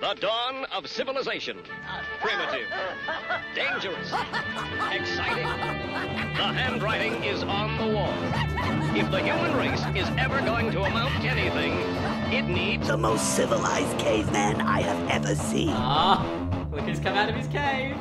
The dawn of civilization. Primitive. Dangerous. Exciting. The handwriting is on the wall. If the human race is ever going to amount to anything, it needs The most civilized caveman I have ever seen. Ah, look who's come out of his cave.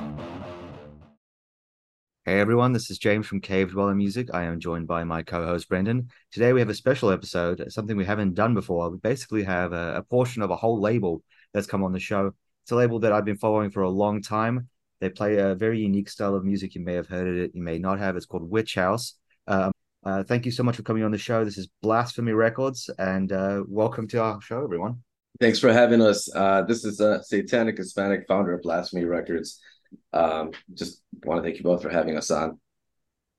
Hey everyone, this is James from Cave Dweller Music. I am joined by my co-host Brendan. Today we have a special episode, something we haven't done before. We basically have a, a portion of a whole label that's come on the show. It's a label that I've been following for a long time. They play a very unique style of music. You may have heard it, you may not have. It's called Witch House. Um, uh, thank you so much for coming on the show. This is Blvsphemy Records, and uh, welcome to our show, everyone. Thanks for having us. Uh, this is uh, Satanic Hispanic, founder of Blvsphemy Records. Um, just want to thank you both for having us on.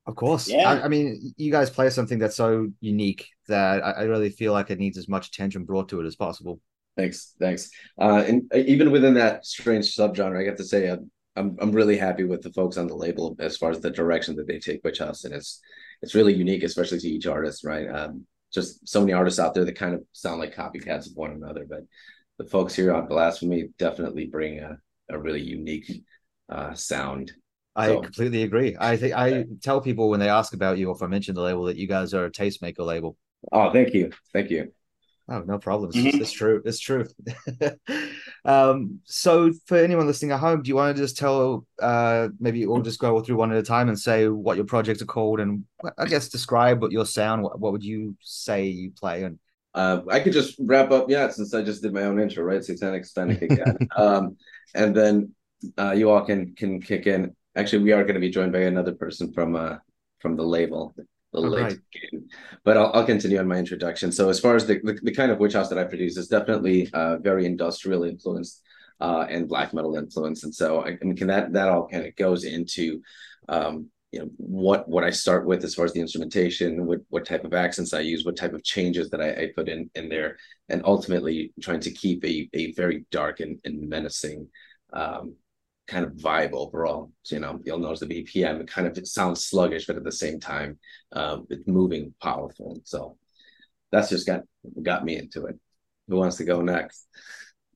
Of course. Yeah. I, I mean, you guys play something that's so unique that I, I really feel like it needs as much attention brought to it as possible. Thanks, thanks. Uh, and even within that strange subgenre, I got to say uh, I'm I'm really happy with the folks on the label as far as the direction that they take Witch House, and it's it's really unique, especially to each artist, right? Um, just so many artists out there that kind of sound like copycats of one another, but the folks here on Blvsphemy definitely bring a, a really unique uh, sound. I So- completely agree. I think I tell people when they ask about you or if I mention the label that you guys are a tastemaker label. Oh, thank you, thank you. Oh, no problem. It's, Mhm. it's true. It's true. um, so for anyone listening at home, do you want to just tell uh maybe we'll just go through one at a time and say what your projects are called and I guess describe what your sound, what, what would you say you play and Uh, I could just wrap up, yeah, since I just did my own intro, right? Satanic Hispanic again. um, and then uh, you all can can kick in. Actually, we are going to be joined by another person from uh from the label, the late right. game. But I'll, I'll continue on my introduction. So as far as the, the, the kind of witch house that I produce is definitely uh very industrial influenced uh and black metal influence. And so I, I mean can that that all kind of goes into um you know what what I start with as far as the instrumentation, what what type of accents I use, what type of changes that I, I put in in there, and ultimately trying to keep a a very dark and, and menacing um, kind of vibe overall. So, you know, you'll notice the BPM it kind of it sounds sluggish, but at the same time, um, it's moving, powerful. So that's just got got me into it. Who wants to go next?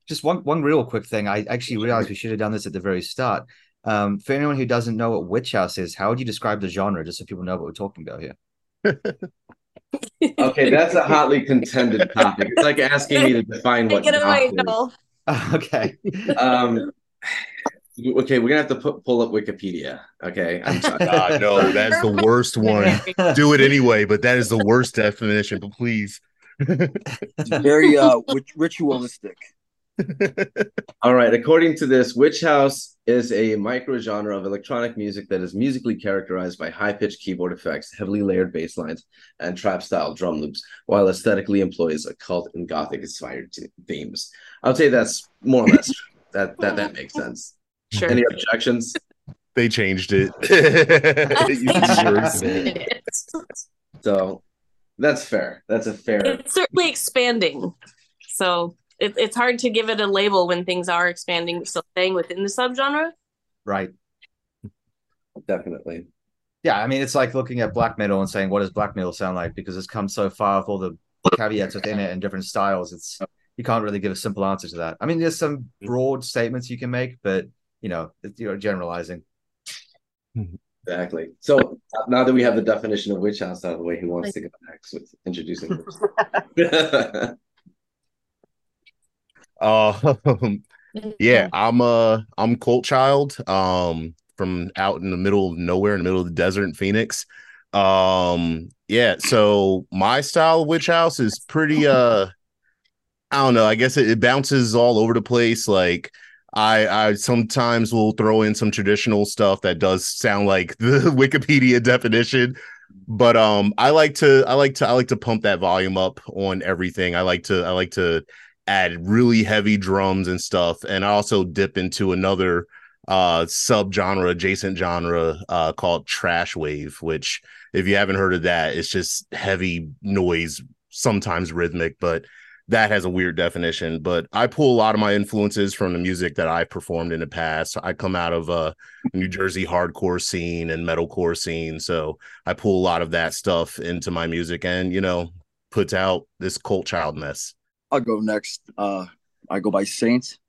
just one one real quick thing. I actually realized we should have done this at the very start. Um, for anyone who doesn't know what Witch House is, how would you describe the genre, just so people know what we're talking about here? Okay, that's a hotly contended topic. It's like asking me to define what Take it away, goth is. Okay. Um, okay, we're gonna have to put, pull up Wikipedia. Okay, I'm sorry. God, no, that's the worst one. Do it anyway, but that is the worst definition. But please, very uh ritualistic. All right. According to this, Witch House is a microgenre of electronic music that is musically characterized by high-pitched keyboard effects, heavily layered bass lines, and trap-style drum loops, while aesthetically employs occult and gothic-inspired themes. I would say that's more or less that that that makes sense. Sure. Any objections? they changed it. That's So that's fair. That's a fair. it's certainly expanding. So it, it's hard to give it a label when things are expanding, still staying within the subgenre. Right. Definitely. Yeah, I mean, it's like looking at black metal and saying, what does black metal sound like? Because it's come so far with all the caveats within it and different styles. It's you can't really give a simple answer to that. I mean, there's some mm-hmm. broad statements you can make, but you know, you're generalizing. Exactly. So now that we have the definition of witch house out of the way, who wants to go next with introducing this? Um, yeah, I'm uh I'm CULTCHILD, um, from out in the middle of nowhere, in the middle of the desert in Phoenix. Um, yeah, so my style of witch house is pretty uh I don't know, I guess it, it bounces all over the place. Like I I sometimes will throw in some traditional stuff that does sound like the Wikipedia definition. But um I like to I like to I like to pump that volume up on everything. I like to I like to add really heavy drums and stuff and I also dip into another uh subgenre adjacent genre uh called trash wave which if you haven't heard of that it's just heavy noise sometimes rhythmic but that has a weird definition but I pull a lot of my influences from the music that I've performed in the past I come out of a New Jersey hardcore scene and metalcore scene so I pull a lot of that stuff into my music and you know puts out this cult child mess I'll go next. Uh, I go by Sain't.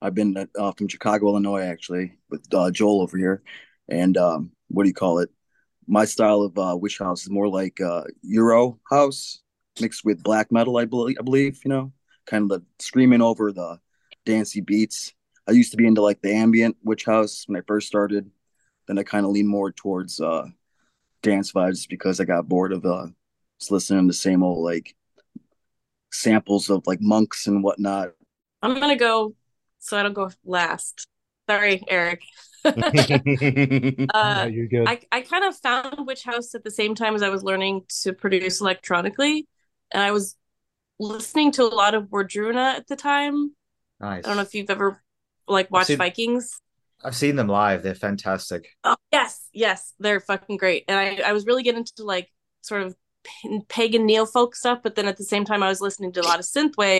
I've been uh, from Chicago, Illinois, actually, with uh, Joel over here. And um, what do you call it? My style of uh, witch house is more like uh, Euro house mixed with black metal, I believe. I believe you know, kind of the screaming over the dancey beats. I used to be into like the ambient witch house when I first started. Then I kind of leaned more towards uh, dance vibes because I got bored of uh, just listening to the same old like samples of like monks and whatnot. I'm gonna go so I don't go last. Sorry, Eric. No, uh, you're good. I, I kind of found Witch House at the same time as I was learning to produce electronically. And I was listening to a lot of Wardruna at the time. Nice. I don't know if you've ever like watched seen- Vikings. I've seen them live. They're fantastic. Oh, yes, yes, they're fucking great. And I, I was really getting into like sort of pagan neo folk stuff, but then at the same time, I was listening to a lot of synthwave,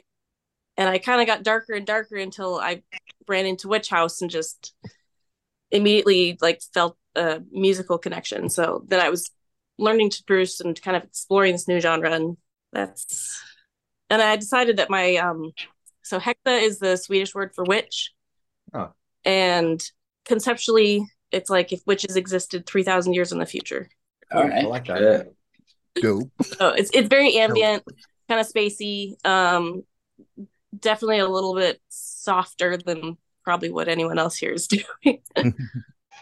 and I kind of got darker and darker until I ran into Witch House and just immediately like felt a musical connection. So then I was learning to produce and kind of exploring this new genre, and that's and I decided that my um so Häxa is the Swedish word for witch. Oh. And conceptually, it's like if witches existed 3,000 years in the future. All I like that. Yeah. Dope. So it's it's very ambient, kind of spacey. Um, definitely a little bit softer than probably what anyone else here is doing.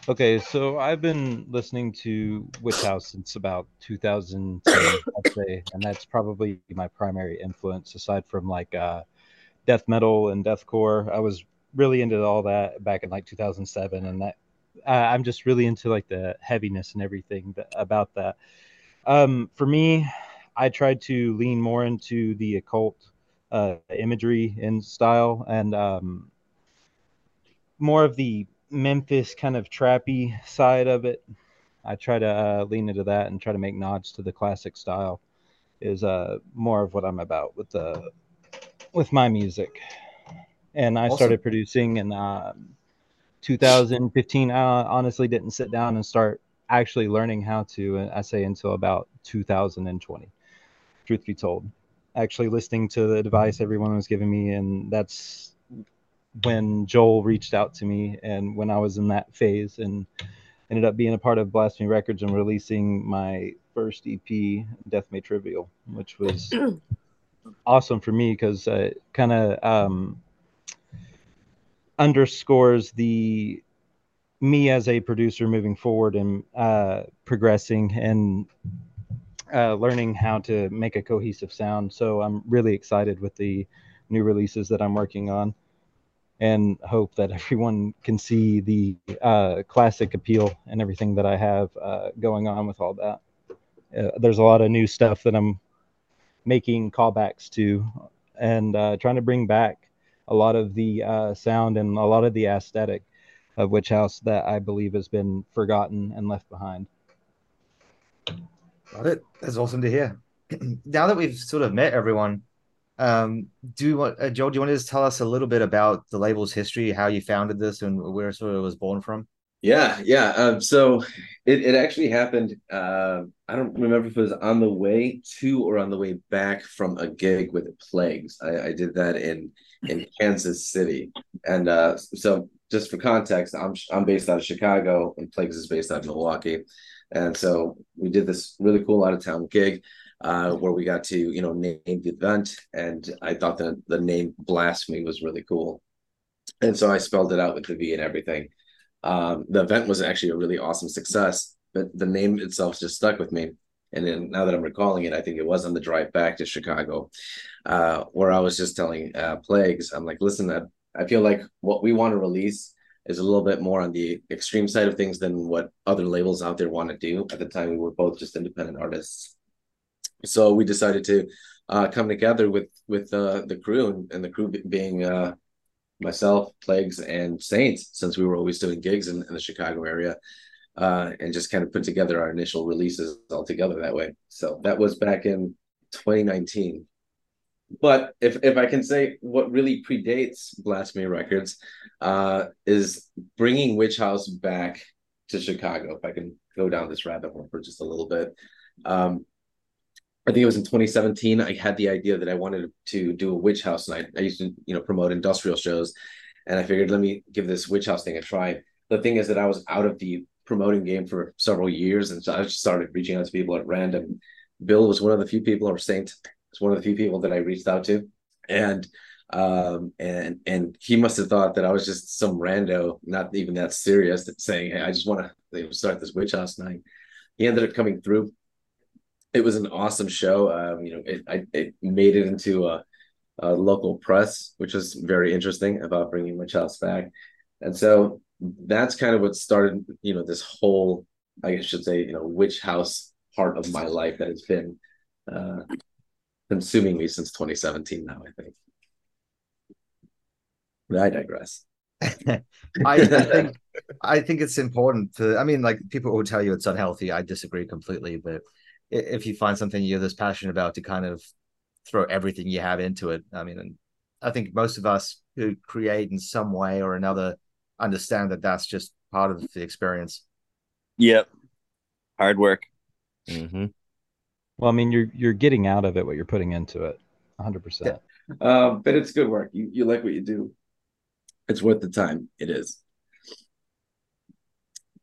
Okay, so I've been listening to Witch House since about 2010, I'd say, and that's probably my primary influence aside from like uh, death metal and deathcore. I was really into all that back in like 2007, and that uh, I'm just really into like the heaviness and everything that, about that. Um, for me, I tried to lean more into the occult uh, imagery and style, and um, more of the Memphis kind of trappy side of it. I try to uh, lean into that and try to make nods to the classic style. Is uh, more of what I'm about with the with my music. And I Awesome. started producing in um 2015. I honestly didn't sit down and start actually learning how to. uh, I say until about 2020. Truth be told, actually listening to the advice everyone was giving me, and that's when Joel reached out to me and when I was in that phase and ended up being a part of Blvsphemy Records and releasing my first EP, Death May Trivial, which was awesome for me because it kind of um, underscores the me as a producer moving forward and uh, progressing and uh, learning how to make a cohesive sound. So I'm really excited with the new releases that I'm working on and hope that everyone can see the uh, classic appeal and everything that I have uh, going on with all that. Uh, there's a lot of new stuff that I'm making callbacks to and uh, trying to bring back a lot of the uh, sound and a lot of the aesthetic of Witch House that I believe has been forgotten and left behind. Got it. That's awesome to hear. now that we've sort of met everyone, um, do you want, uh, Joel, do you want to just tell us a little bit about the label's history, how you founded this, and where sort of was born from? Yeah, yeah. Um, so it, it actually happened. Uh, I don't remember if it was on the way to or on the way back from a gig with the Plagues. I, I did that in in Kansas City, and uh, so just for context, I'm I'm based out of Chicago, and Plagues is based out of Milwaukee, and so we did this really cool out of town gig. Uh, where we got to, you know, name the event, and I thought the the name Blvsphemy was really cool, and so I spelled it out with the V and everything. Um, the event was actually a really awesome success, but the name itself just stuck with me. And then now that I'm recalling it, I think it was on the drive back to Chicago, uh, where I was just telling uh, Plagues, I'm like, listen, I, I feel like what we want to release is a little bit more on the extreme side of things than what other labels out there want to do. At the time, we were both just independent artists, so we decided to uh, come together with with uh, the crew and, and the crew being uh, myself, Plagues, and Saints, since we were always doing gigs in, in the Chicago area, uh, and just kind of put together our initial releases all together that way. So that was back in 2019. But if if I can say what really predates Blvsphemy Records, uh, is bringing Witch House back to Chicago. If I can go down this rabbit hole for just a little bit. Um, I think it was in 2017. I had the idea that I wanted to do a witch house night. I used to, you know, promote industrial shows, and I figured let me give this witch house thing a try. The thing is that I was out of the promoting game for several years, and so I just started reaching out to people at random. Bill was one of the few people, or Sain't was one of the few people that I reached out to, and um and and he must have thought that I was just some rando, not even that serious, that saying, "Hey, I just want to start this witch house night." He ended up coming through. It was an awesome show. Um, you know, it I, it made it into a, a local press, which was very interesting about bringing witch house back, and so that's kind of what started, you know, this whole, I guess I should say, you know, witch house part of my life that has been uh, consuming me since 2017 now, I think. But I digress. I, I think I think it's important to. I mean, like people will tell you it's unhealthy. I disagree completely, but if you find something you're this passionate about, to kind of throw everything you have into it. I mean, and I think most of us who create in some way or another understand that that's just part of the experience. Yep, hard work. Mm-hmm. Well, I mean, you're you're getting out of it what you're putting into it, 100. percent Um, but it's good work. You you like what you do. It's worth the time. It is.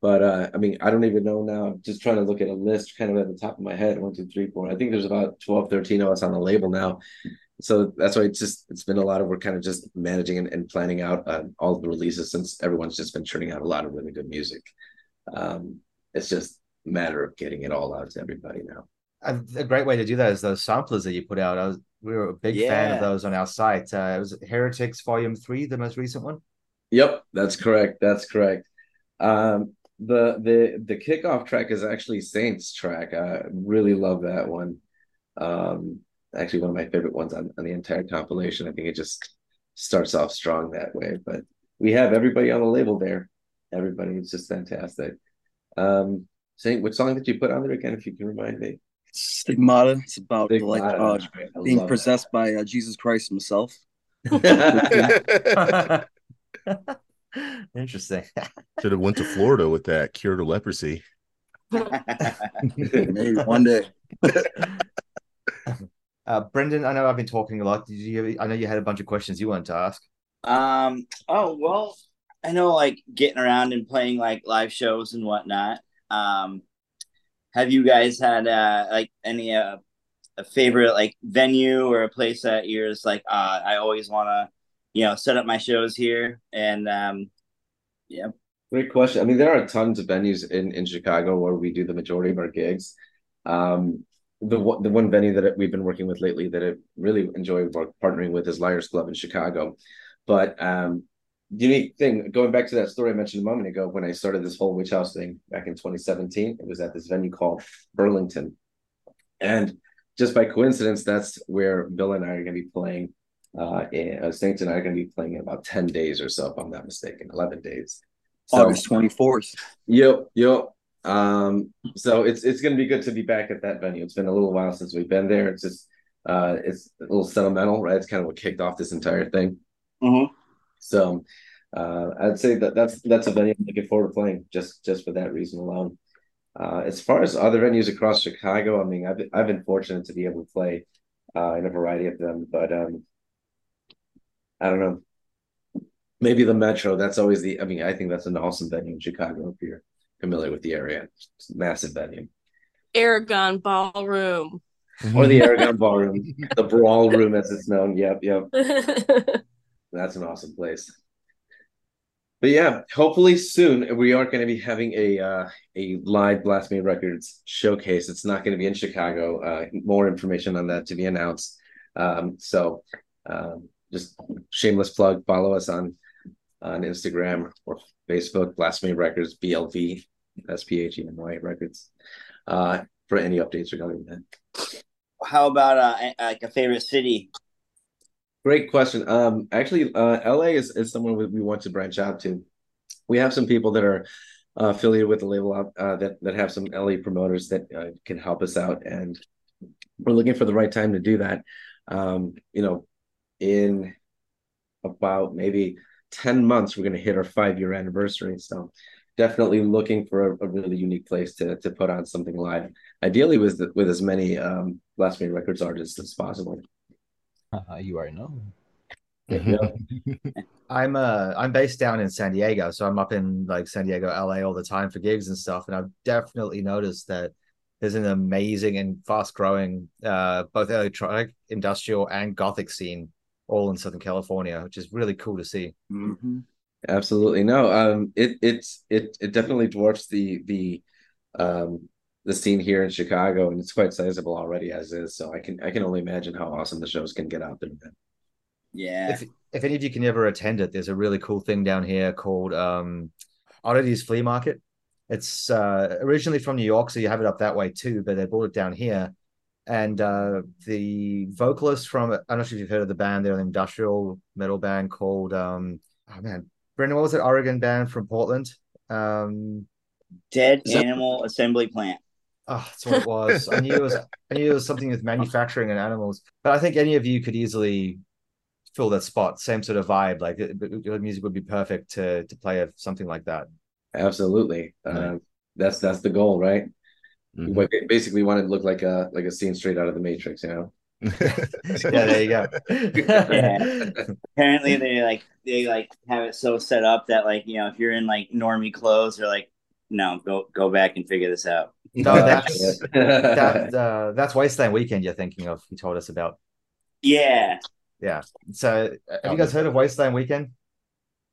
But uh, I mean, I don't even know now. I'm just trying to look at a list kind of at the top of my head. One, two, three, four. I think there's about 12, 13 of us on the label now. So that's why it's just it's been a lot of work kind of just managing and, and planning out uh, all the releases since everyone's just been churning out a lot of really good music. Um, it's just a matter of getting it all out to everybody now. A great way to do that is those samplers that you put out. I was we were a big yeah. fan of those on our site. Uh, it was Heretics Volume Three, the most recent one. Yep, that's correct. That's correct. Um, the the the kickoff track is actually Saints track. I really love that one. Um, actually, one of my favorite ones on, on the entire compilation. I think it just starts off strong that way. But we have everybody on the label there. Everybody, is just fantastic. Um, Sain't, what song did you put on there again? If you can remind me. Stigmata. It's about Stigmata. like uh, being possessed that. by uh, Jesus Christ himself. Interesting. Should have went to Florida with that cure to leprosy. Maybe one day. Uh, Brendan, I know I've been talking a lot. Did you? I know you had a bunch of questions you wanted to ask. Um. Oh well, I know like getting around and playing like live shows and whatnot. Um, have you guys had uh like any uh a favorite like venue or a place that you're just like uh I always want to you know set up my shows here and um yeah great question i mean there are tons of venues in in chicago where we do the majority of our gigs um the the one venue that we've been working with lately that I really enjoy partnering with is Liars Club in Chicago. But um, unique thing, going back to that story I mentioned a moment ago, when I started this whole witch house thing back in 2017, it was at this venue called Burlington, and just by coincidence, that's where Bill and I are going to be playing. Uh, and, uh, Saints and I are going to be playing in about 10 days or so, if I'm not mistaken, 11 days. So, August 24th. Yep, yep. Um, so it's it's going to be good to be back at that venue. It's been a little while since we've been there. It's just uh, it's a little sentimental, right? It's kind of what kicked off this entire thing. Mm-hmm. So uh, I'd say that that's that's a venue I'm looking forward to playing just just for that reason alone. Uh, as far as other venues across Chicago, I mean, I've I've been fortunate to be able to play uh, in a variety of them, but um, I don't know. Maybe the Metro. That's always the. I mean, I think that's an awesome venue in Chicago If you're familiar with the area. It's massive venue. Aragon Ballroom. Or the Aragon Ballroom, the Brawl Room as it's known. Yep, yep. That's an awesome place. But yeah, hopefully soon we are going to be having a uh, a live Blvsphemy Records showcase. It's not going to be in Chicago. Uh, more information on that to be announced. Um, so um, just shameless plug. Follow us on on Instagram or Facebook, Blvsphemy Records, BLV S P H E M Y Records uh, for any updates regarding that. How about uh, like a favorite city? Great question. Um, actually, uh, LA is, is somewhere we want to branch out to. We have some people that are uh, affiliated with the label uh, that that have some LA promoters that uh, can help us out, and we're looking for the right time to do that. Um, you know, in about maybe ten months, we're going to hit our five year anniversary. So definitely looking for a, a, really unique place to to put on something live. Ideally, with the, with as many um, Blvsphemy Records artists as possible. Uh, you already know. I'm uh I'm based down in San Diego, so I'm up in like San Diego, LA all the time for gigs and stuff, and I've definitely noticed that there's an amazing and fast growing uh both electronic, industrial, and gothic scene all in Southern California, which is really cool to see. Mm-hmm. Absolutely no. Um, it it's it it definitely dwarfs the the um the scene here in Chicago, and it's quite sizable already as is. So I can I can only imagine how awesome the shows can get out there. Yeah. If if any of you can ever attend it, there's a really cool thing down here called um Oddities Flea Market. It's uh originally from New York, so you have it up that way too, but they brought it down here. And uh the vocalist from I'm not sure if you've heard of the band, they're an industrial metal band called um oh man, Brendan, what was it? Oregon band from Portland? Um Dead Animal Assembly Plant. Oh, that's what it was. I knew it was. I knew it was something with manufacturing and animals. But I think any of you could easily fill that spot. Same sort of vibe. Like your music would be perfect to to play something like that. Absolutely. Uh, that's that's the goal, right? Mm-hmm. You basically want to look like a like a scene straight out of the Matrix, you know. yeah, there you go. yeah. Apparently, they like they like have it so set up that like you know if you're in like normie clothes, they're like, no, go go back and figure this out. No, that's that, uh, that's Wasteland Weekend you're thinking of. You told us about. Yeah. Yeah. So, have you guys heard of Wasteland Weekend?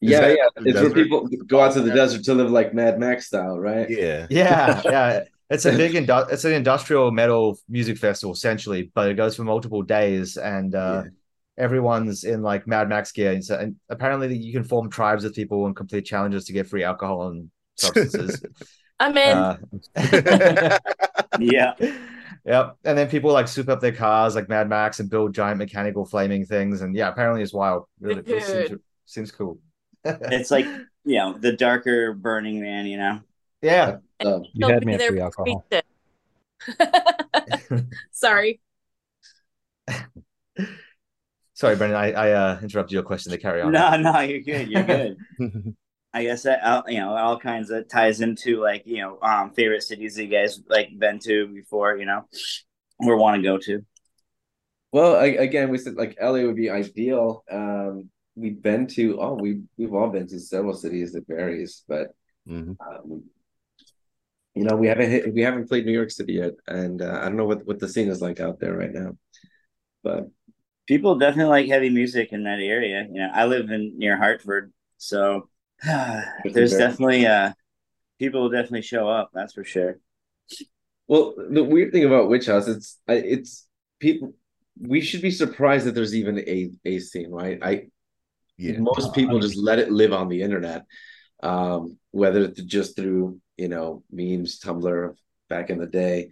yeah, yeah. It's desert? where people go out to the desert to live like Mad Max style, right? Yeah. Yeah, yeah. It's a big indu- it's an industrial metal music festival essentially, but it goes for multiple days and uh, yeah. everyone's in like Mad Max gear. And, so, and apparently you can form tribes of people and complete challenges to get free alcohol and substances. I'm in. Uh, yeah. Yep. And then people like soup up their cars like Mad Max and build giant mechanical flaming things. And yeah, apparently it's wild. Really, really seems, seems cool. it's like, you know, the darker Burning Man, you know? Yeah. Um, you had me at free alcohol. Sorry. Sorry, Brendan. I, I uh, interrupted your question to carry on. No, no, you're good. You're good. I guess that uh, you know all kinds of ties into like you know um favorite cities that you guys like been to before you know or want to go to. Well, I, again, we said like LA would be ideal. Um, we've been to oh we we've all been to several cities that varies, but mm-hmm. um, you know we haven't hit, we haven't played New York City yet, and uh, I don't know what what the scene is like out there right now, but people definitely like heavy music in that area. You know, I live in near Hartford, so there's definitely uh people will definitely show up that's for sure well the weird thing about witch house it's it's people we should be surprised that there's even a a scene right i yeah. most people just let it live on the internet um whether it's just through you know memes tumblr back in the day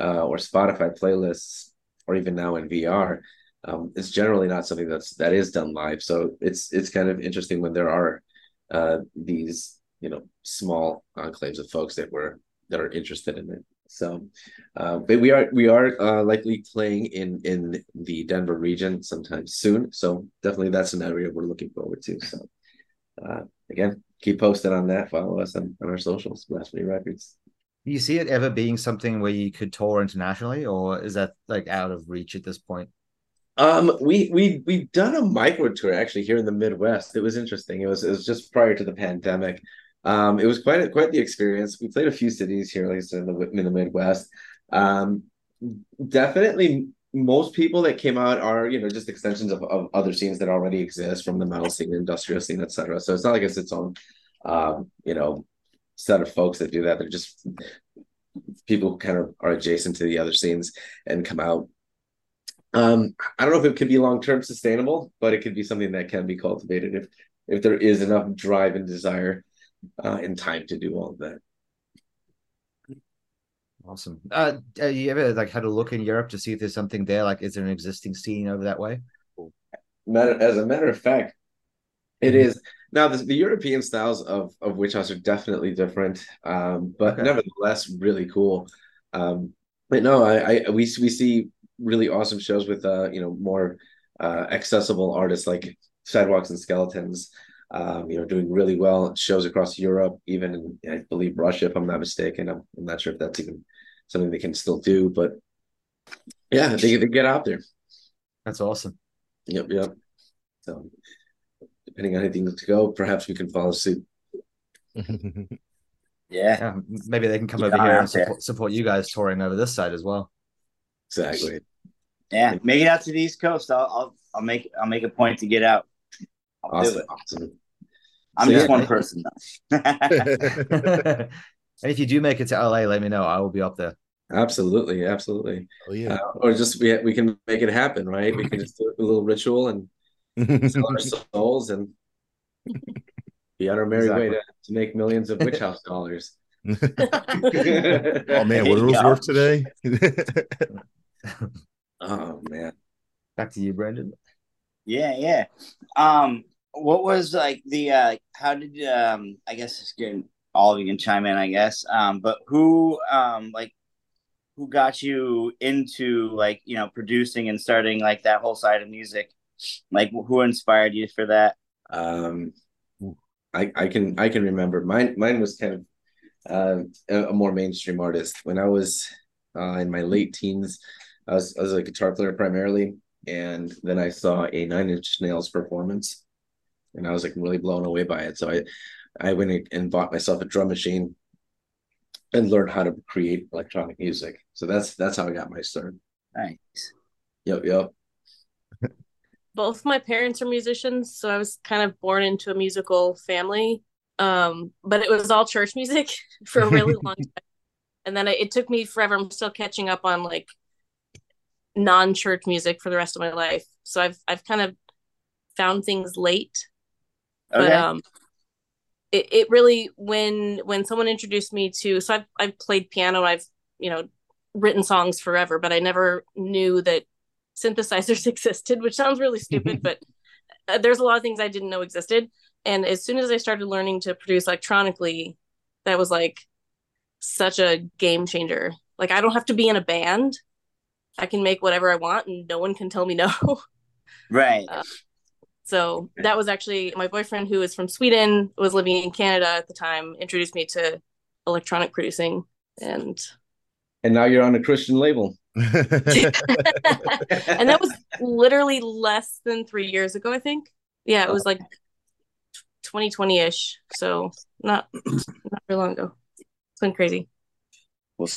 uh or spotify playlists or even now in vr um, it's generally not something that's that is done live so it's it's kind of interesting when there are uh, these you know small enclaves of folks that were that are interested in it. So, uh, but we are we are uh, likely playing in in the Denver region sometime soon. So definitely that's an area we're looking forward to. So uh, again, keep posted on that. Follow us on, on our socials, Blvsphemy Records. Do you see it ever being something where you could tour internationally, or is that like out of reach at this point? Um, we we we've done a micro tour actually here in the Midwest. It was interesting. It was it was just prior to the pandemic. Um, it was quite a, quite the experience. We played a few cities here, like I said, in the in the Midwest. Um, definitely, most people that came out are you know just extensions of, of other scenes that already exist from the metal scene, industrial scene, etc. So it's not like it's its own, um, you know, set of folks that do that. They're just people who kind of are adjacent to the other scenes and come out um, I don't know if it could be long term sustainable, but it could be something that can be cultivated if if there is enough drive and desire uh, and time to do all of that. Awesome. Uh, you ever like had a look in Europe to see if there's something there? Like, is there an existing scene over that way? As a matter of fact, it mm-hmm. now the, the, European styles of of witch house are definitely different, um, but okay. nevertheless really cool. Um, but no, I, I we we see really awesome shows with uh you know more uh accessible artists like sidewalks and skeletons um you know doing really well shows across europe even in, i believe russia if i'm not mistaken i'm, I'm not sure if that's even something they can still do but yeah they, they get out there that's awesome yep yep So, depending on anything to go, perhaps we can follow suit. Yeah. Yeah, maybe they can come Yeah, over here out and support, support you guys touring over this side as well. Exactly. Yeah. Make it out to the East Coast. I'll I'll, I'll make I'll make a point to get out. I'll Awesome. do it. Awesome. I'm So, just yeah, one person though. and if you do make it to LA, let me know. I will be up there. Absolutely, absolutely. Oh yeah. Uh, or just we we can make it happen, right? We can just do a little ritual and sell our souls and be on our merry way to, to make millions of witch house dollars. oh man, what are those worth today? Oh man. Back to you, Brandon. Yeah, yeah. Um, what was like the uh how did um I guess it's good all of you can chime in, I guess. Um, but who um like who got you into like, you know, producing and starting like that whole side of music? Like who inspired you for that? Um, I I can I can remember mine. Mine was kind of uh, a, more mainstream artist. When I was uh, in my late teens, I was I was a guitar player primarily, and then I saw a Nine Inch Nails performance, and I was like really blown away by it. So I I went and bought myself a drum machine and learned how to create electronic music. So that's that's how I got my start. Nice. Yep, yep. both my parents are musicians, so I was kind of born into a musical family. Um, but it was all church music for a really long time. And then it, it took me forever. I'm still catching up on like non-church music for the rest of my life. So I've I've kind of found things late. But Okay. um it, it really when when someone introduced me to so I've I've played piano, I've, you know, written songs forever, but I never knew that synthesizers existed, which sounds really stupid, but uh, there's a lot of things I didn't know existed. And as soon as I started learning to produce electronically, that was like such a game changer. Like I don't have to be in a band. I can make whatever I want and no one can tell me no. Right. Uh, so that was actually my boyfriend who was from Sweden, was living in Canada at the time, introduced me to electronic producing and And now you're on a Christian label. and that was literally less than three years ago, I think. Yeah, it was like 2020-ish. So not not very long ago. It's been crazy. Well,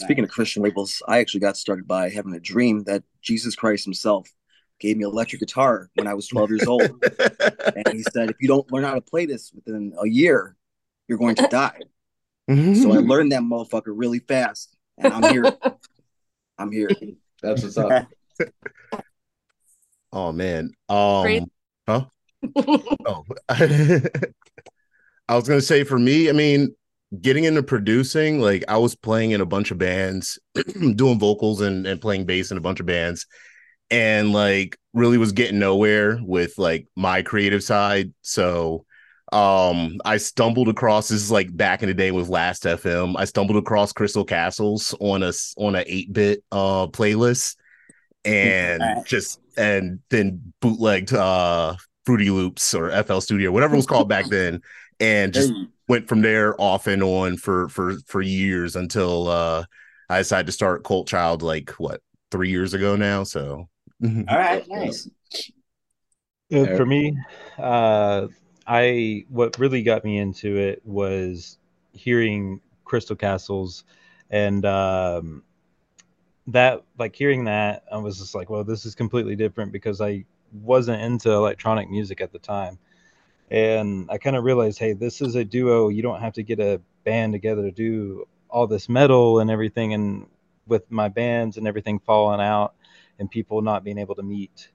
speaking of Christian labels, I actually got started by having a dream that Jesus Christ himself gave me an electric guitar when I was 12 years old. and he said, if you don't learn how to play this within a year, you're going to die. So I learned that motherfucker really fast. And I'm here. I'm here. That's what's up. oh man. Um Great. huh? Oh, I was gonna say for me, I mean, getting into producing, like I was playing in a bunch of bands, doing vocals and, and playing bass in a bunch of bands, and like really was getting nowhere with like my creative side. So um I stumbled across this is like back in the day with Last FM. I stumbled across Crystal Castles on a on a 8-bit uh playlist and just and then bootlegged uh Fruity Loops or FL Studio, whatever it was called back then, and just Hey. went from there off and on for for for years until uh I decided to start CULTCHILD like what three years ago now. So All right, nice. Uh, for me, uh, I what really got me into it was hearing Crystal Castles, and um, that like hearing that I was just like, well, this is completely different because I wasn't into electronic music at the time, and I kind of realized, hey, this is a duo. You don't have to get a band together to do all this metal and everything, and with my bands and everything falling out, and people not being able to meet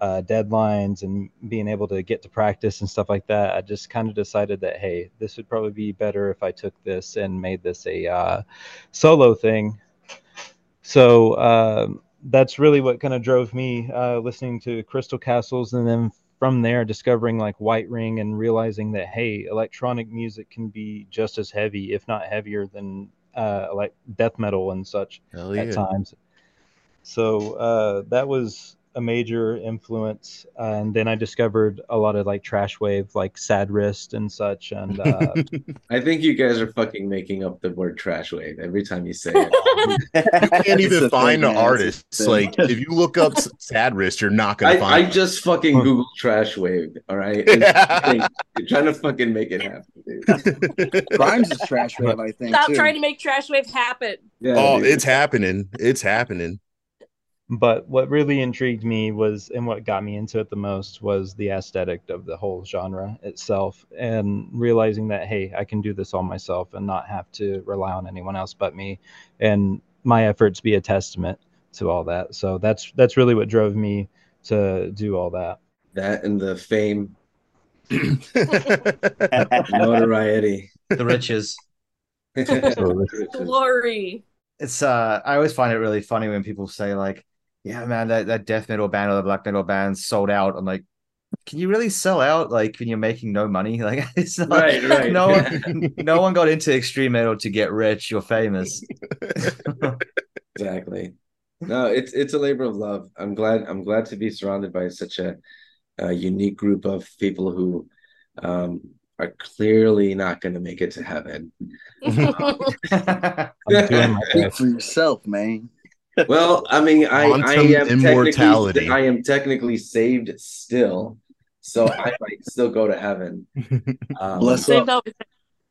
uh, deadlines and being able to get to practice and stuff like that, I just kind of decided that hey, this would probably be better if I took this and made this a uh, solo thing. So um, that's really what kind of drove me uh, listening to Crystal Castles, and then from there discovering like White Ring and realizing that hey, electronic music can be just as heavy, if not heavier, than uh, like death metal and such at times. So uh, that was a major influence, uh, and then I discovered a lot of like trash wave, like Sad Wrist and such. And uh, I think you guys are fucking making up the word trash wave every time you say it. you can't even find thing, the man. It's a artists. Like if you look up S- Sad Wrist, you're not gonna I, find. I just fucking Google trash wave. All right. And fucking- you're trying to fucking make it happen, dude. Grimes is trash wave, I think. Stop too. trying to make trash wave happen. Yeah, oh, dude. it's happening. It's happening. But what really intrigued me was and what got me into it the most was the aesthetic of the whole genre itself and realizing that hey i can do this all myself and not have to rely on anyone else but me and my efforts be a testament to all that so that's that's really what drove me to do all that that and the fame, notoriety. The riches. Glory. it's uh I always find it really funny when people say like, yeah, man, that, that death metal band or the black metal band sold out. I'm like, can you really sell out like when you're making no money? Like it's not Right, right. no one no one got into extreme metal to get rich or famous. exactly. No, it's it's a labor of love. I'm glad I'm glad to be surrounded by such a, a unique group of people who um, are clearly not going to make it to heaven. i'm doing my best for yourself, man. Well, I mean, I, I am immortality. technically I am technically saved still, so I might still go to heaven. Um, Bless Saved up. up.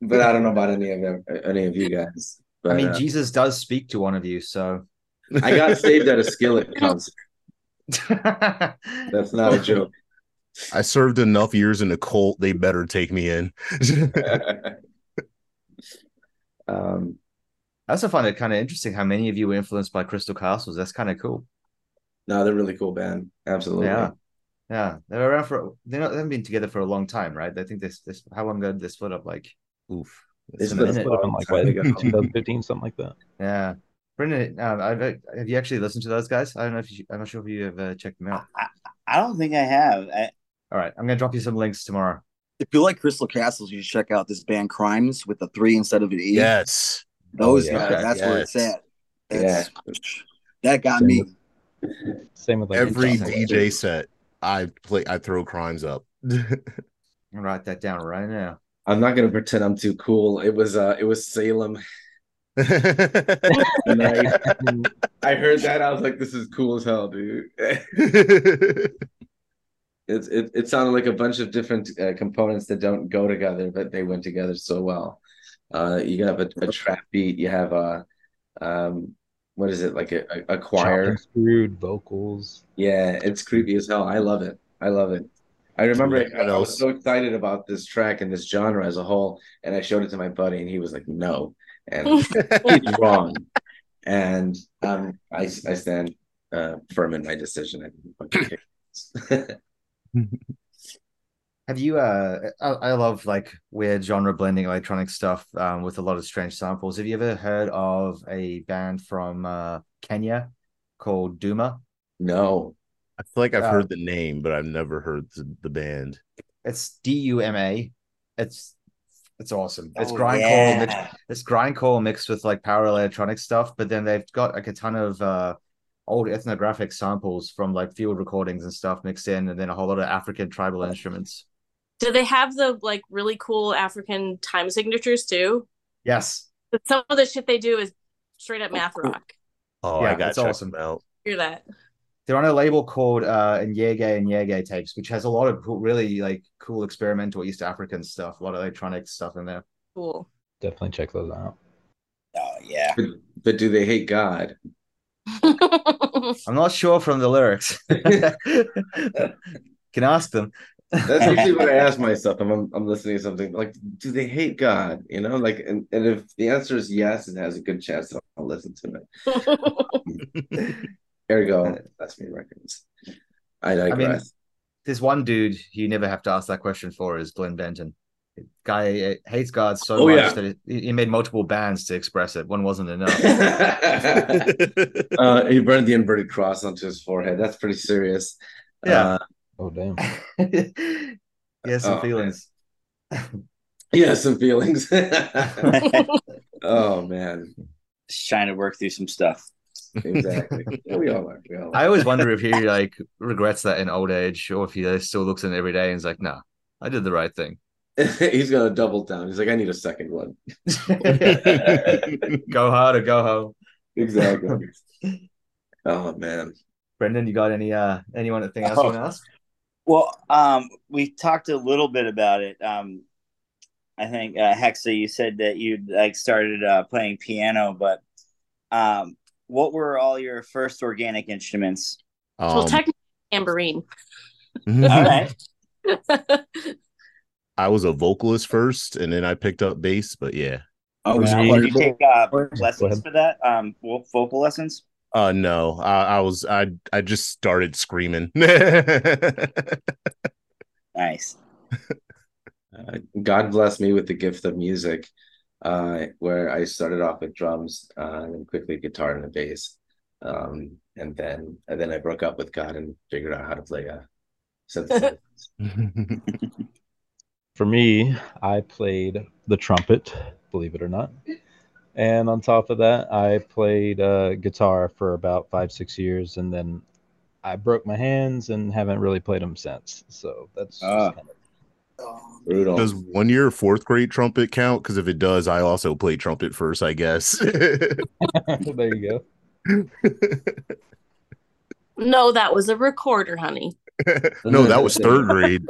but I don't know about any of them, any of you guys. But I mean, uh, Jesus does speak to one of you, so I got saved at a Skillet concert. That's not a joke. I served enough years in a cult. They better take me in. um, I also find it kind of interesting how many of you were influenced by Crystal Castles. That's kind of cool. no, they're a really cool band. Absolutely. Yeah. Yeah. They're around for they're not, they haven't been together for a long time, right? I think this this how long ago did they split up? Like oof. They It's a split up minute. Would have been like what, 2015 something like that Yeah. Brendan, um, I've, have you actually listened to those guys? I don't know if you, I'm not sure if you have uh, checked them out. I don't think I have. I, All right, I'm gonna drop you some links tomorrow. If you like Crystal Castles, you should check out this band Crimes with the three instead of an E. yes. Those Oh, yeah. guys, that's where it's at. That's, That got me. same with like Every Insomnia. DJ set, I play. I throw crimes up. I'm gonna write that down right now. I'm not gonna pretend I'm too cool. It was uh it was Salem. I, I heard that. I was like, this is cool as hell, dude. It's it, it sounded like a bunch of different uh, components that don't go together, but they went together so well. Uh, you have a, a trap beat, you have a um, what is it like a, a, a choir? Chopped and screwed vocals Yeah, it's creepy as hell. I love it. I love it. I remember Yeah, I, I was so excited about this track and this genre as a whole, and I showed it to my buddy, and he was like, "No," and he's wrong. And um, I I stand uh, firm in my decision. I think fucking kick Have you? Uh, I, I love like weird genre blending electronic stuff um, with a lot of strange samples. Have you ever heard of a band from uh, Kenya called Duma? no, I feel like I've Uh, heard the name, but I've never heard the, the band. It's D U M A. It's it's awesome. It's Oh, grindcore. yeah. Mixed, it's grindcore mixed with like power electronic stuff, but then they've got like a ton of uh, old ethnographic samples from like field recordings and stuff mixed in, and then a whole lot of African tribal instruments. Do they have the like really cool African time signatures too? Yes, But some of the shit they do is straight up math rock. Oh, Yeah, I got it's awesome. them out. Hear that? they're on a label called uh Nyege and Nyege tapes, which has a lot of cool, really like cool experimental East African stuff, a lot of electronic stuff in there. Cool. definitely check those out Oh yeah. but, but do they hate God? I'm not sure from the lyrics. Can ask them. That's usually what I ask myself. I'm, I'm listening to something like, do they hate God? You know, like, and, and if the answer is yes, it has a good chance that I'll listen to it. there you go. that's me records. I I mean, digress. there's one dude you never have to ask that question for is Glenn Benton. Guy hates God so Oh, much yeah. that he he made multiple bands to express it. One wasn't enough. uh, he burned the inverted cross onto his forehead. That's pretty serious. Yeah. Uh, oh damn he has some Oh, feelings. yeah, some feelings. oh man. Just trying to work through some stuff. exactly. Yeah, we all are. We all I always wonder if he like regrets that in old age, or if he uh, still looks in every day and is like, "No, I did the right thing." He's gonna double down. He's like, I need a second one. go hard or go home. Exactly. oh man. Brendan, you got any uh anyone anything else you want to ask? Well, um, we talked a little bit about it. Um, I think uh, Häxa, you said that you like started uh, playing piano, but um, what were all your first organic instruments? well, Um, technically, tambourine. All right. I was a vocalist first, and then I picked up bass. But yeah, oh, was did you take uh, lessons for that? Um, vocal lessons. Uh, no, I, I was I I just started screaming. Nice. Uh, God bless me with the gift of music, uh, where I started off with drums, uh, and then quickly guitar and the bass, um, and then and then I broke up with God and figured out how to play a synthesizer. For me, I played the trumpet, believe it or not. And on top of that, I played uh, guitar for about five, six years. And then I broke my hands and haven't really played them since. So that's Ah. kind of Brutal. Does one year fourth grade trumpet count? Because if it does, I also played trumpet first, I guess. there you go. No, that was a recorder, honey. no, that was third grade.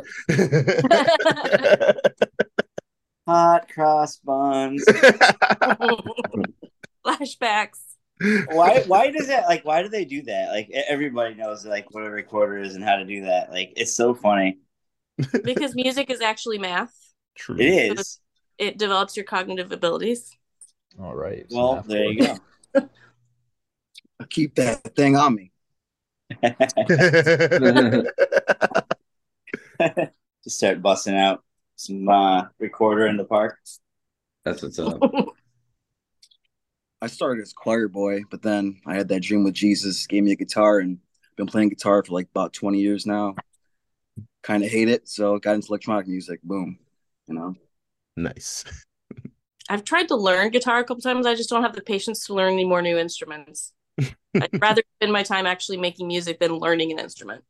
Hot cross buns. Flashbacks. why? Why does that? Like, why do they do that? Like, everybody knows like what a recorder is and how to do that. Like, it's so funny. Because music is actually math. True. It is. It develops your cognitive abilities. All right. so Well, there you go. I keep that thing on me. Just start busting out some uh, recorder in the park. That's what's up. I started as choir boy, but then I had that dream with Jesus, gave me a guitar, and been playing guitar for like about 20 years now. Kind of hate it, so got into electronic music. Boom, you know. nice. I've tried to learn guitar a couple times. I just don't have the patience to learn any more new instruments. I'd rather spend my time actually making music than learning an instrument.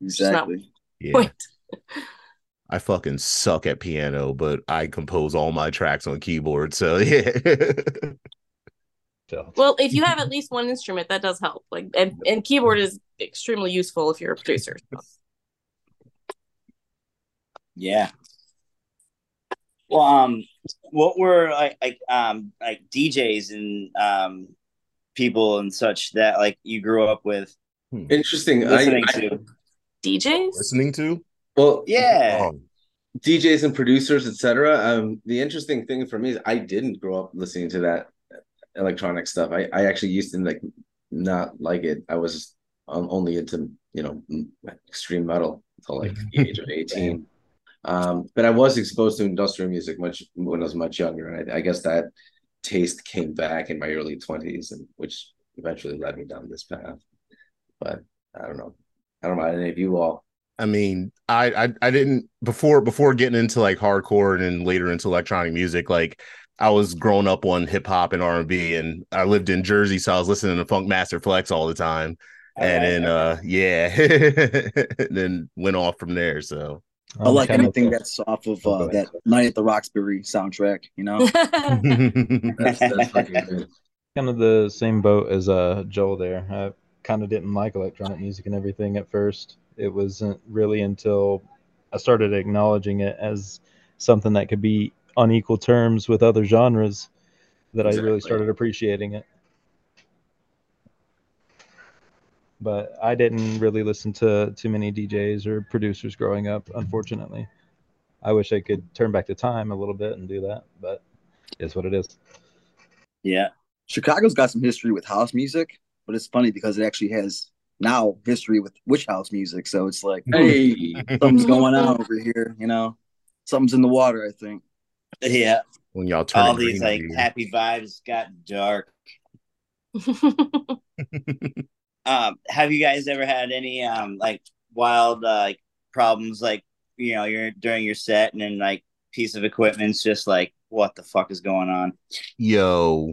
Exactly. Yeah. Point. I fucking suck at piano, but I compose all my tracks on keyboard. So yeah. Well, if you have at least one instrument, that does help. Like, and, and keyboard is extremely useful if you're a producer. Yeah. Well, um, what were like like um like DJs and um people and such that like you grew up with Interesting. I, listening I- to? DJs? Listening to? Well, Yeah. Oh, DJs and producers, etc. Um, the interesting thing for me is I didn't grow up listening to that electronic stuff. I, I actually used to like not like it. I was um, only into you know extreme metal until like the age of eighteen. Um, but I was exposed to industrial music much when I was much younger, and I, I guess that taste came back in my early twenties, and which eventually led me down this path. But I don't know. I don't know any of you all. I mean, I, I I didn't before before getting into like hardcore and then later into electronic music. Like I was growing up on hip hop and R and B, and I lived in Jersey, so I was listening to Funkmaster Flex all the time. and then uh yeah, and then went off from there. So I I'm like kind of anything that's off of Oh, uh, that. Night at the Roxbury soundtrack. You know. That's, that's kind of the same boat as uh Joel there. I kind of didn't like electronic music and everything at first. It wasn't really until I started acknowledging it as something that could be on equal terms with other genres that I really started appreciating it. But I didn't really listen to too many DJs or producers growing up, unfortunately. I wish I could turn back the time a little bit and do that, but it's what it is. Yeah. Chicago's got some history with house music, but it's funny because it actually has now history with witch house music. So it's like Hey, something's going on over here. You know, something's in the water. I think. Yeah. when y'all turn All these like happy vibes got dark. Um, have you guys ever had any um like wild uh, like problems like you know you're during your set and then like piece of equipment's just like what the fuck is going on? yo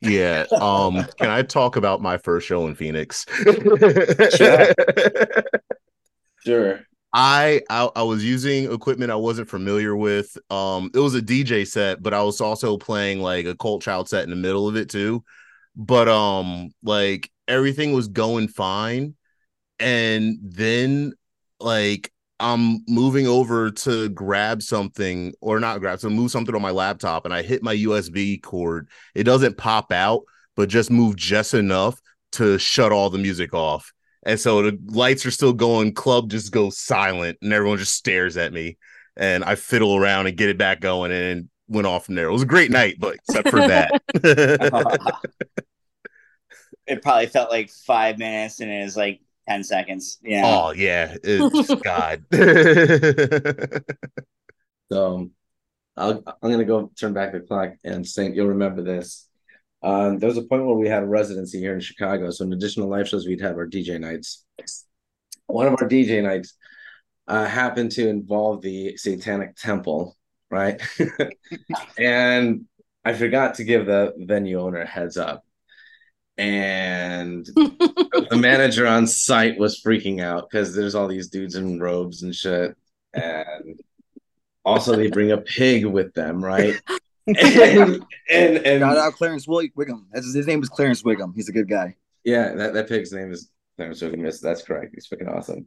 Yeah. Um, can I talk about my first show in Phoenix? Sure. Sure. I, I I was using equipment I wasn't familiar with. Um, it was a DJ set, but I was also playing like a CULTCHILD set in the middle of it too. But um, like everything was going fine, and then like I'm moving over to grab something or not grab to move something on my laptop, and I hit my USB cord. It doesn't pop out, but just move just enough to shut all the music off. And so the lights are still going, club just goes silent, and everyone just stares at me. And I fiddle around and get it back going and went off from there. It was a great night, but except for that. it probably felt like five minutes and it was like 10 seconds. Yeah. oh yeah. God. So I'll, I'm gonna go turn back the clock and Sain't, you'll remember this. Um, there was a point where we had a residency here in Chicago. So in addition to live shows, we'd have our DJ nights. One of our DJ nights uh, happened to involve the Satanic Temple, right? and I forgot to give the venue owner a heads up. And the manager on site was freaking out because there's all these dudes in robes and shit. And also they bring a pig with them, right? and and, and Shout out Clarence William Wiggum. That's, his name is Clarence Wiggum. He's a good guy. yeah, that, that pig's name is Clarence Wiggum. Yes, that's correct. He's freaking awesome.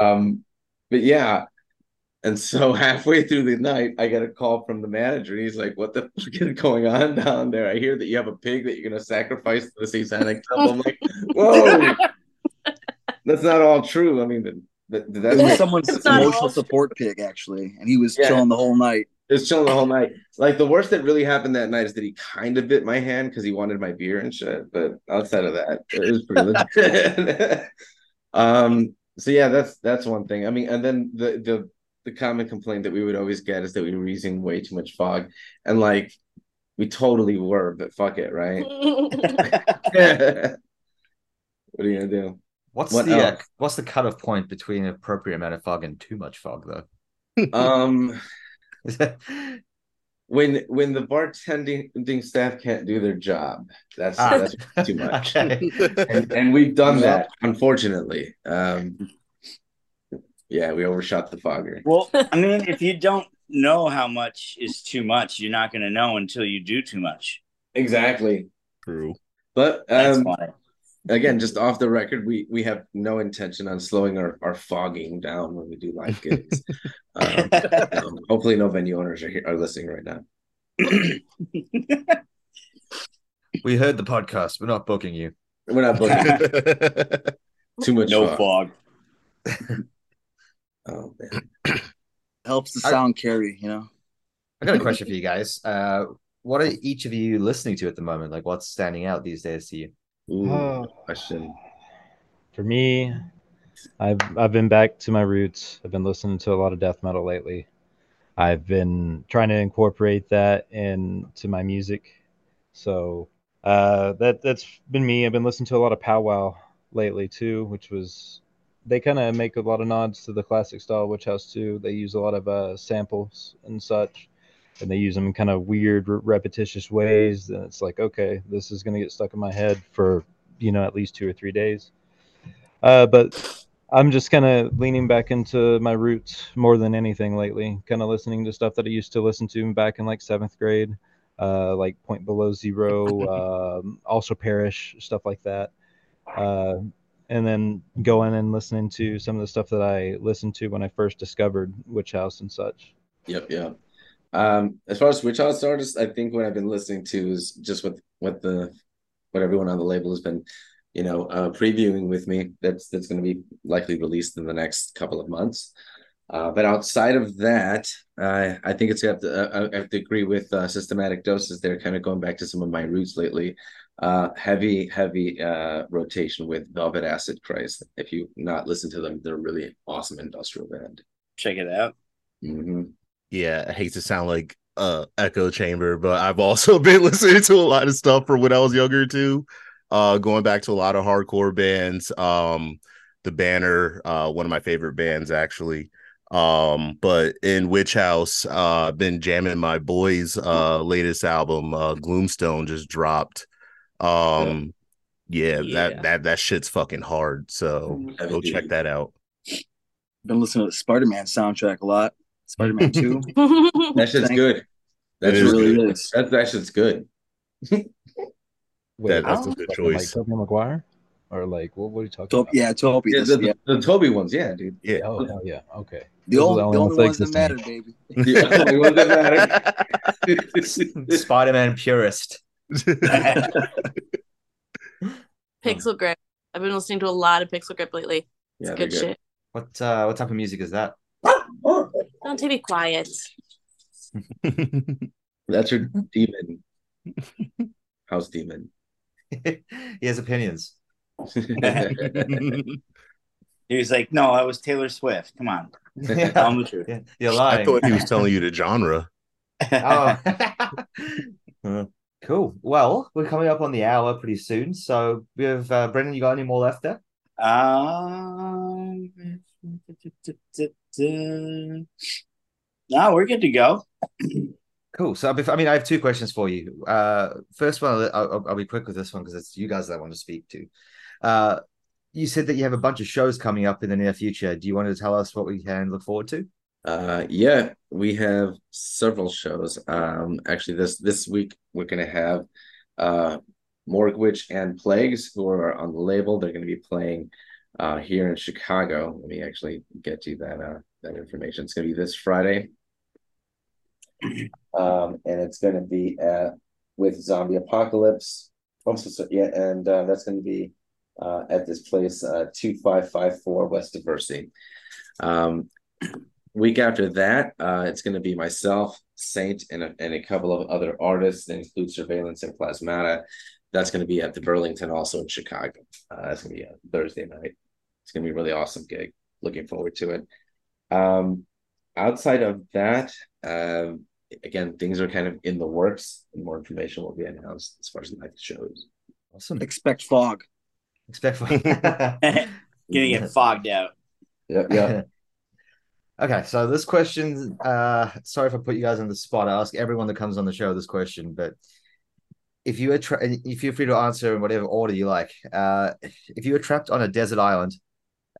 um, but yeah, and so halfway through the night, I get a call from the manager. He's like, "What the fuck is going on down there? I hear that you have a pig that you're gonna sacrifice to the satanic temple." I'm like, "Whoa, that's not all true." I mean, the, the, It that's was someone's It's emotional all- support pig, actually, and he was Yeah. chilling the whole night. It's chilling the whole night. Like the worst that really happened that night is that he kind of bit my hand because he wanted my beer and shit. But outside of that, it was pretty legit. um. So yeah, that's that's one thing. I mean, and then the the the common complaint that we would always get is that we were using way too much fog, and like we totally were, but fuck it, right? what are you gonna do? What's What the uh, else? what's the cutoff point between an appropriate amount of fog and too much fog, though? Um. when when the bartending staff can't do their job that's Ah. that's too much Okay. and, and we've done that unfortunately um yeah we overshot the fogger Well, I mean, if you don't know how much is too much, you're not going to know until you do too much. exactly True. but um again just off the record we we have no intention on slowing our, our fogging down when we do live gigs um, um, hopefully no venue owners are here are listening right now we heard the podcast. We're not booking you. we're not booking too much no fog. fog. oh man Helps the I- sound carry, you know. I got a question for you guys. Uh, what are each of you listening to at the moment? Like, what's standing out these days to you? Ooh, Oh. question For me, I've I've been back to my roots. I've been listening to a lot of death metal lately. I've been trying to incorporate that into my music. So uh, that that's been me. I've been listening to a lot of powwow lately too, which was they kind of make a lot of nods to the classic style witch house too. They use a lot of uh, samples and such, and they use them in kind of weird, re- repetitious ways. And it's like, okay, this is gonna get stuck in my head for you know at least two or three days. Uh, but I'm just kind of leaning back into my roots more than anything lately. Kind of listening to stuff that I used to listen to back in like seventh grade, uh, like Point Below Zero, um, also Parish, stuff like that. Uh, and then going and listening to some of the stuff that I listened to when I first discovered Witch House and such. Yep, yep. Um, as far as Witch House artists, I think what I've been listening to is just what what the what everyone on the label has been, you know, uh, previewing with me. That's that's going to be likely released in the next couple of months. Uh, but outside of that, uh, I think it's have to I have to agree with uh, systematic doses. They're kind of going back to some of my roots lately. Uh, heavy, heavy uh, rotation with Velvet Acid Christ. If you not listen to them, they're a really awesome industrial band. Check it out. hmm yeah, I hate to sound like uh echo chamber, but I've also been listening to a lot of stuff from when I was younger too. Uh going back to a lot of hardcore bands. Um the banner, uh one of my favorite bands actually. Um, but in Witch House, uh, I've been jamming my boys' uh latest album, uh, Gloomstone, just dropped. Um, yeah, Yeah. that that that shit's fucking hard. So Heavy go duty. check that out. Been listening to the Spider Man soundtrack a lot. Spider Man Two. That shit's Thank- good. That's It is really good. good. That, that shit's good. That- that's a I good don't- Like choice. Tobey Maguire, or like what? What are you talking To- about? yeah, Tobey. Yeah, the, yeah. the, the Tobey ones, yeah, dude. Yeah. Oh hell yeah. Okay. The Those are only, the the only only ones ones that that exist to matter, baby. The only ones that matter. Spider-Man purist. Pixel Grip. I've been listening to a lot of Pixel Grip lately. It's Yeah, good, good. shit. What uh, what type of music is that? Don't take me quiet. That's your demon. House demon. he has opinions. He was like, "No, I was Taylor Swift. Come on, tell him the truth." Yeah, You're lying." I thought he was telling you the genre. oh. Cool. Well, we're coming up on the hour pretty soon. So we have uh, Brendan. You got any more left there? Um, no, we're good to go. Cool. So, I mean, I have two questions for you. Uh, first one, I'll, I'll, I'll be quick with this one because it's you guys that I want to speak to. Uh, you said that you have a bunch of shows coming up in the near future. Do you want to tell us what we can look forward to? Uh, yeah, we have several shows. Um, actually, this this week we're gonna have uh Morgue Witch and Plagues who are on the label. They're gonna be playing uh here in Chicago. Let me actually get you that uh that information. It's gonna be this Friday. Um, and it's gonna be at with Zombie Apocalypse. Oh, so, so, yeah, and uh, that's gonna be uh at this place, uh two five five four West Diversey. Um, week after that, uh, it's going to be myself, Sain't, and a, and a couple of other artists that include Surveillance and Plasmata. That's going to be at the Burlington, also in Chicago. Uh, that's going to be a Thursday night. It's going to be a really awesome gig. Looking forward to it. Um, outside of that, um, again, things are kind of in the works, and more information will be announced as far as the night shows. Awesome. Expect fog. Expect fog. Gonna get fogged out. Yep, yep. Okay, so this question, uh, sorry if I put you guys on the spot. I ask everyone that comes on the show this question, but if you were tra- and you feel free to answer in whatever order you like. Uh, if you were trapped on a desert island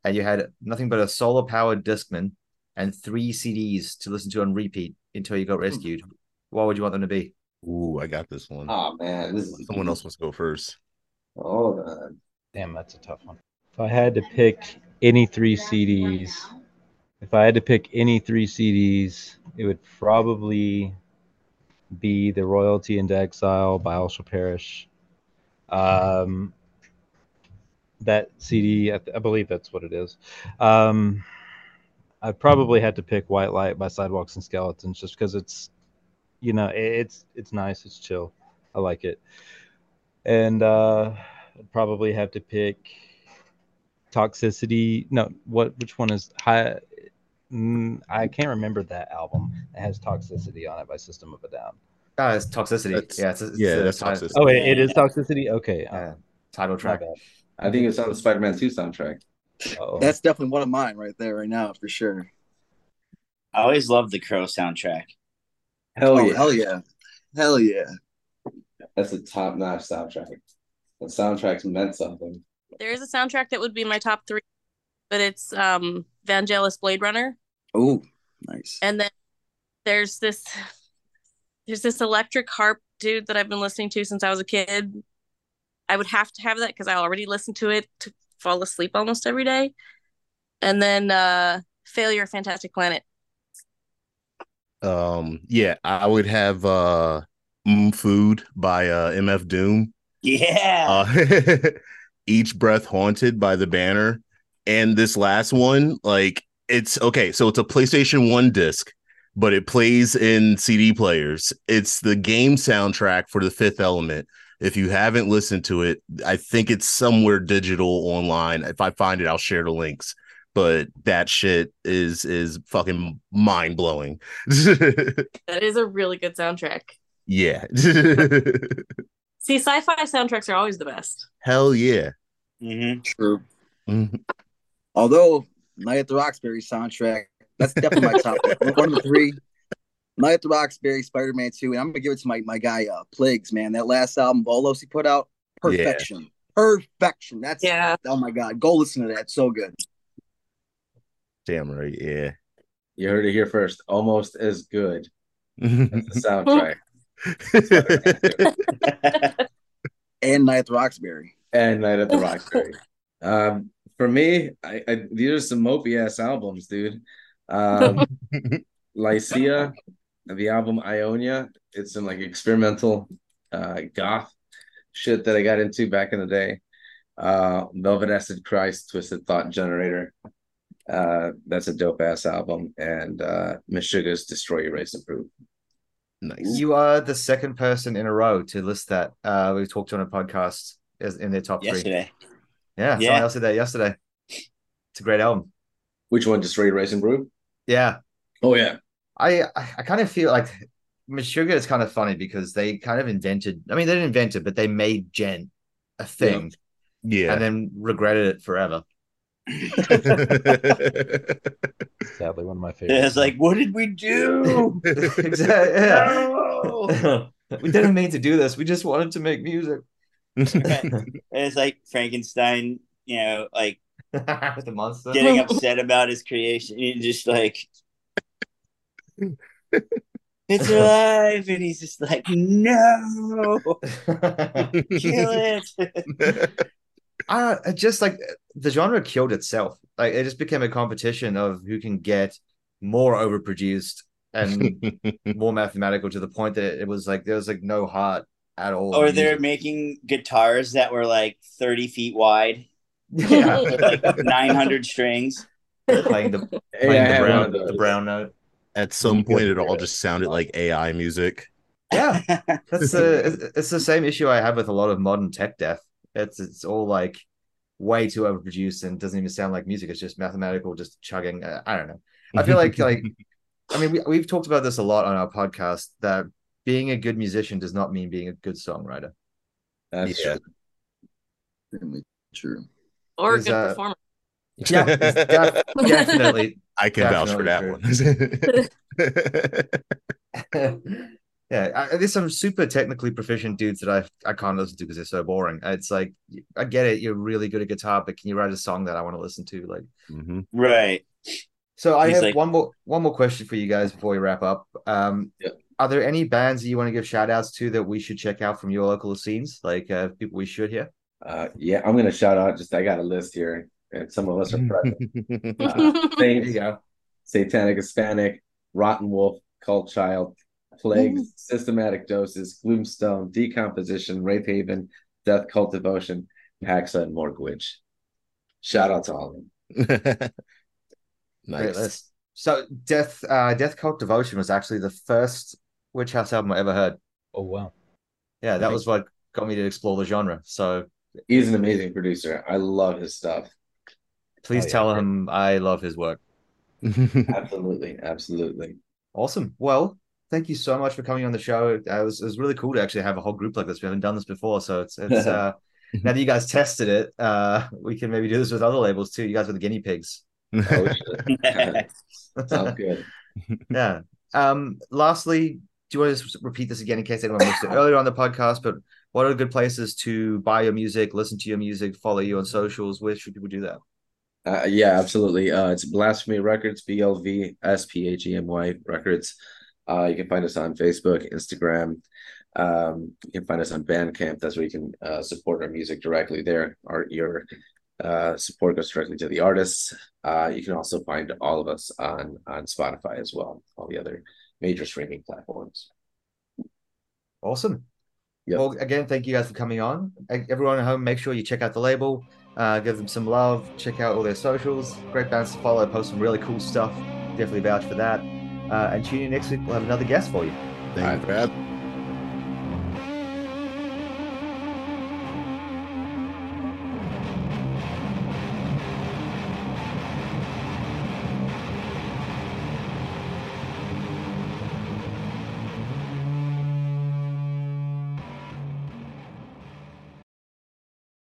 and you had nothing but a solar powered Discman and three CDs to listen to on repeat until you got rescued, what would you want them to be? Ooh, I got this one. Oh man, this is Someone else must go first. Oh on. Damn, that's a tough one. If I had to pick any three CDs, if I had to pick any three CDs, it would probably be The Royalty into Exile by Also Perish. Um, that CD, I, th- I believe that's what it is. Um, I probably had to pick White Light by Sidewalks and Skeletons just because it's, you know, it, it's it's nice, it's chill, I like it, and uh, I'd probably have to pick Toxicity. No, what? Which one is high? Mm, I can't remember that album. It has Toxicity on it by System of a Down. Oh, it's Toxicity. That's- yeah, it's, it's yeah, the that's Toxicity. Oh, it, it is Toxicity. Okay, uh, uh, title track. I think it's on the Spider-Man 2 soundtrack. Uh-oh. That's definitely one of mine right there, right now, for sure. I always loved the Crow soundtrack. Hell oh, yeah. hell yeah. Hell yeah. That's a top-notch soundtrack. The soundtrack's meant something. There is a soundtrack that would be my top three, but it's um Vangelis Blade Runner. Oh, nice. And then there's this there's this electric harp dude that I've been listening to since I was a kid. I would have to have that because I already listened to it to fall asleep almost every day. And then uh Failure Fantastic Planet. Um, yeah, I would have uh mm, Food by uh MF Doom. Yeah. Uh Each Breath Haunted by the banner. And this last one, like it's okay, so it's a PlayStation 1 disc, but it plays in CD players. It's the game soundtrack for the fifth element. If you haven't listened to it, I think it's somewhere digital online. If I find it, I'll share the links. But that shit is is fucking mind blowing. That is a really good soundtrack. yeah. See, sci-fi soundtracks are always the best. Hell yeah. Mm-hmm. True. Mhm. Although Night at the Roxbury soundtrack That's definitely my top one of the three. Night at the Roxbury, Spider Man 2, and I'm gonna give it to my, my guy uh Plagues, man. That last album Bolos he put out, perfection. Perfection. That's Yeah. oh my god. Go listen to that. So good. Damn right, yeah. You heard it here first. Almost as good as the soundtrack. And Night at the Roxbury. and Night at the Roxbury. um, for me, I, I these are some mopey ass albums, dude. Um, Lycia, the album Ionia. It's some like experimental uh, goth shit that I got into back in the day. Uh, Velvet Acid Christ, Twisted Thought Generator. Uh, that's a dope ass album. And uh, Meshuggah's Destroy Erase Improve. nice. You are the second person in a row to list that. Uh, we talked on a podcast as in their top three. Yesterday. Yeah, Yeah. someone else did that yesterday. It's a great album. Which one? Destroy Erase Brew? Yeah, Oh yeah. I I, I kind of feel like Meshuggah is kind of funny because they kind of invented. I mean, they didn't invent it, but they made djent a thing, Yeah. and then regretted it forever. Sadly, one of my favorites. It's like, what did we do? exactly. Yeah. No. we didn't mean to do this. We just wanted to make music. it's like Frankenstein, you know, like the monster. getting upset about his creation. You just like it's alive, and he's just like, no, kill it. I uh, it just like the genre killed itself. Like it just became a competition of who can get more overproduced and more mathematical to the point that it was like there was like no heart at all. or they're making guitars that were like 30 feet wide, yeah, like 900 strings. playing the playing I the brown the brown note. At some point, it all just sounded like AI music. Yeah, that's the it's- it's the same issue I have with a lot of modern tech death. It's it's all like way too overproduced and doesn't even sound like music. It's just mathematical, just chugging. Uh, I don't know. I feel like like I mean we we've talked about this a lot on our podcast that being a good musician does not mean being a good songwriter. That's Yeah. true. Really true. Or a good uh, performer. Yeah, def- definitely. I can vouch for that Definitely one. yeah, I, there's some super technically proficient dudes that I I can't listen to because they're so boring. It's like I get it, you're really good at guitar, but can you write a song that I want to listen to? Like, Mhm. Right. so I He's have like- one more one more question for you guys before we wrap up. Um, Yeah. Are there any bands that you want to give shout outs to that we should check out from your local scenes? Like uh, people we should hear? Uh, yeah, I'm gonna shout out. Just I got a list here, and some of us are present. Uh, There you go. Satanic Hispanic, Rotten Wolf, CULTCHILD, Plagues, Systematic Doses, Gloomstone, Decomposition, Wraith Haven, Death Cult Devotion, Paxa, and Morgwitch. Shout out to all of them. Great nice. list. So Death uh Death Cult Devotion was actually the first Witch House album I ever heard. Oh wow. Yeah, that was what got me to explore the genre. So He's an amazing producer. I love his stuff. please Oh, yeah, tell great. him I love his work. Absolutely, absolutely. Awesome. Well, thank you so much for coming on the show. It was it was really cool to actually have a whole group like this. We haven't done this before, so it's it's uh now that you guys tested it, uh we can maybe do this with other labels too. You guys are the guinea pigs. Oh, shit. Sounds good. Yeah. Um lastly, do you want to just repeat this again in case anyone missed it earlier on the podcast? But what are good places to buy your music, listen to your music, follow you on socials? Where should people do that? Uh, yeah, absolutely. Uh, it's Blvsphemy Records, B L V S P H E M Y Records. Uh, you can find us on Facebook, Instagram. Um, you can find us on Bandcamp. That's where you can uh, support our music directly there. Our your uh, support goes directly to the artists. Uh, you can also find all of us on on Spotify as well, all the other major streaming platforms. Awesome. Yep. Well, again, thank you guys for coming on. Everyone at home, make sure you check out the label, uh, give them some love, check out all their socials. Great bands to follow, post some really cool stuff. Definitely vouch for that. Uh, and tune in next week. We'll have another guest for you. Thank you for having